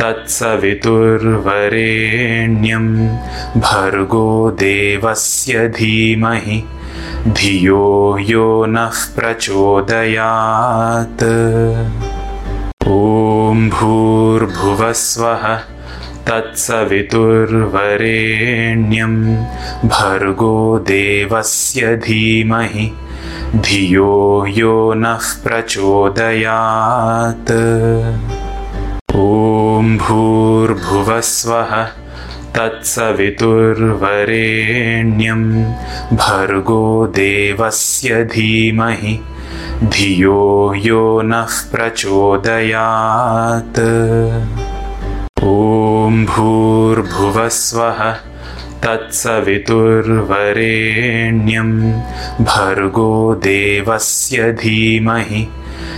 तत्सवितुर्वरेण्यं भर्गो देवस्य धीमहि धियो यो नः प्रचोदयात्। ॐ भूर्भुवस्वः तत्सवितुर्वरेण्यं भर्गो देवस्य धीमहि धियो यो नः प्रचोदयात् भूर्भुवस्वः तत्सवितुर्वरेण्यं भर्गो देवस्य धीमहि धियो यो नः प्रचोदयात्। ॐ भूर्भुवस्वः तत्सवितुर्वरेण्यं भर्गो देवस्य धीमहि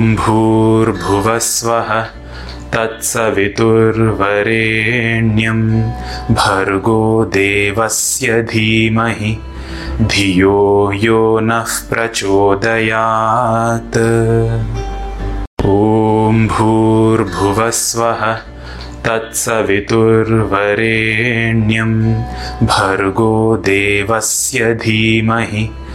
भूर्भुवस्वः तत्सवितुर्वरेण्यं भर्गो देवस्य धीमहि धियो यो नः प्रचोदयात्। ॐ भूर्भुवस्वः तत्सवितुर्वरेण्यं भर्गो देवस्य धीमहि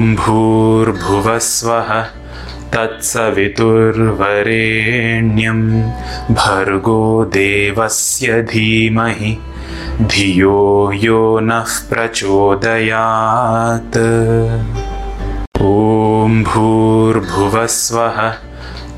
ॐ भूर्भुवस्वः तत्सवितुर्वरेण्यं भर्गो देवस्य धीमहि धियो यो नः प्रचोदयात्। ॐ भूर्भुवस्वः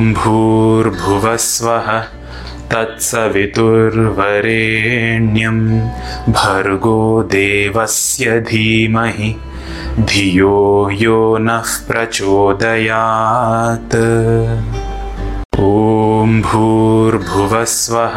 ॐ भूर्भुवस्वः तत्सवितुर्वरेण्यं भर्गो देवस्य धीमहि धियो यो नः प्रचोदयात्। ॐ भूर्भुवस्वः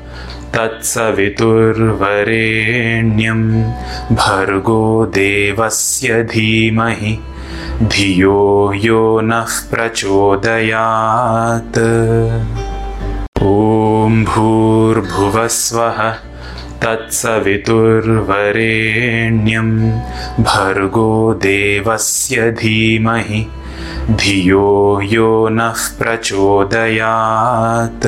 तत्सवितुर्वरेण्यं भर्गो देवस्य धीमहि धियो यो नः प्रचोदयात्। ॐ भूर्भुवस्वः तत्सवितुर्वरेण्यं भर्गो देवस्य धीमहि धियो यो नः प्रचोदयात्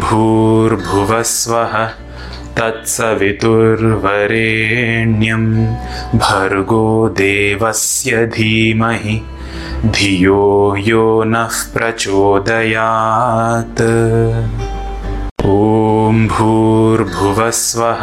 भूर्भुवस्वः तत्सवितुर्वरेण्यं भर्गो देवस्य धीमहि धियो यो नः प्रचोदयात्। ॐ भूर्भुवस्वः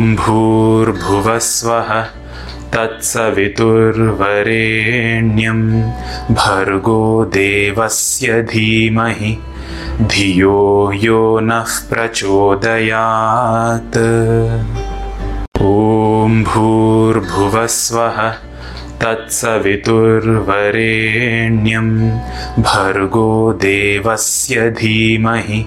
भूर्भुवस्वः तत्सवितुर्वरेण्यं भर्गो देवस्य धीमहि धियो यो नः प्रचोदयात्। ॐ भूर्भुवस्वः तत्सवितुर्वरेण्यं भर्गो देवस्य धीमहि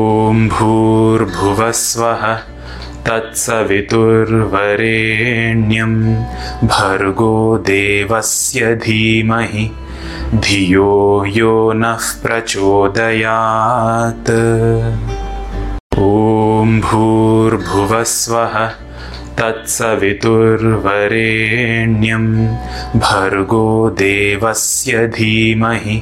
भूर्भुवस्वः तत्सवितुर्वरेण्यं भर्गो देवस्य धीमहि धियो यो नः प्रचोदयात्। ॐ भूर्भुवस्वः तत्सवितुर्वरेण्यं भर्गो देवस्य धीमहि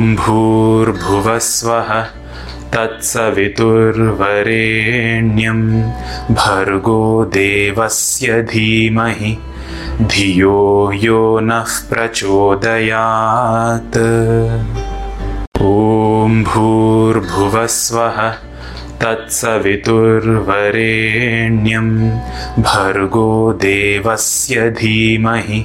भूर्भुवस्वः तत्सवितुर्वरेण्यं भर्गो देवस्य धीमहि धियो यो नः प्रचोदयात्। ॐ भूर्भुवस्वः तत्सवितुर्वरेण्यं भर्गो देवस्य धीमहि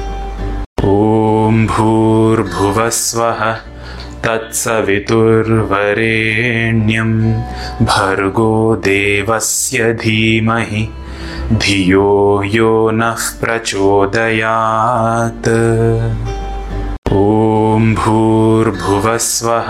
ॐ भूर्भुवस्वः तत्सवितुर्वरेण्यं भर्गो देवस्य धीमहि धियो यो नः प्रचोदयात्। ॐ भूर्भुवस्वः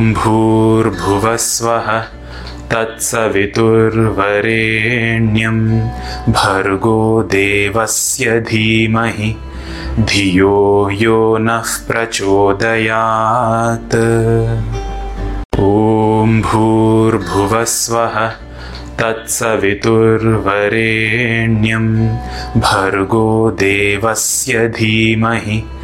भूर्भुवस्वः तत्सवितुर्वरेण्यं भर्गो देवस्य धीमहि धियो यो नः प्रचोदयात्। ॐ भूर्भुवस्वः तत्सवितुर्वरेण्यं भर्गो देवस्य धीमहि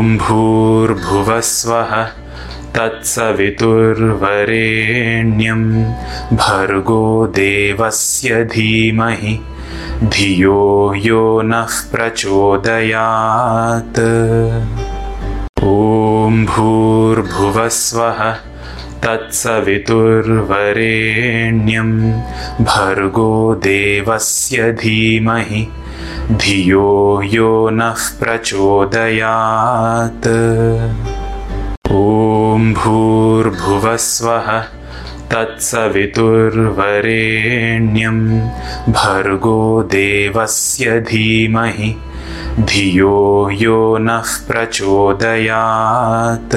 ॐ भूर्भुवस्वः तत्सवितुर्वरेण्यं भर्गो देवस्य धीमहि धियो यो नः प्रचोदयात्। ॐ भूर्भुवस्वः तत्सवितुर्वरेण्यं भर्गो देवस्य धीमहि धियो यो नः प्रचोदयात्। ॐ भूर्भुवस्वः तत्सवितुर्वरेण्यं भर्गो देवस्य धीमहि धियो यो नः प्रचोदयात्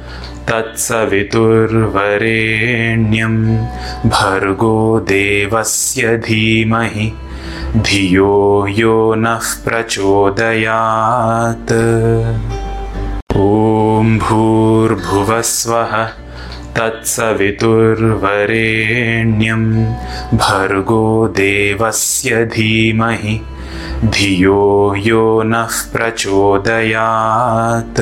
तत्सवितुर्वरेण्यं भर्गो देवस्य धीमहि धियो यो नः प्रचोदयात्। ॐ भूर्भुवस्वः तत्सवितुर्वरेण्यं भर्गो देवस्य धीमहि धियो यो नः प्रचोदयात्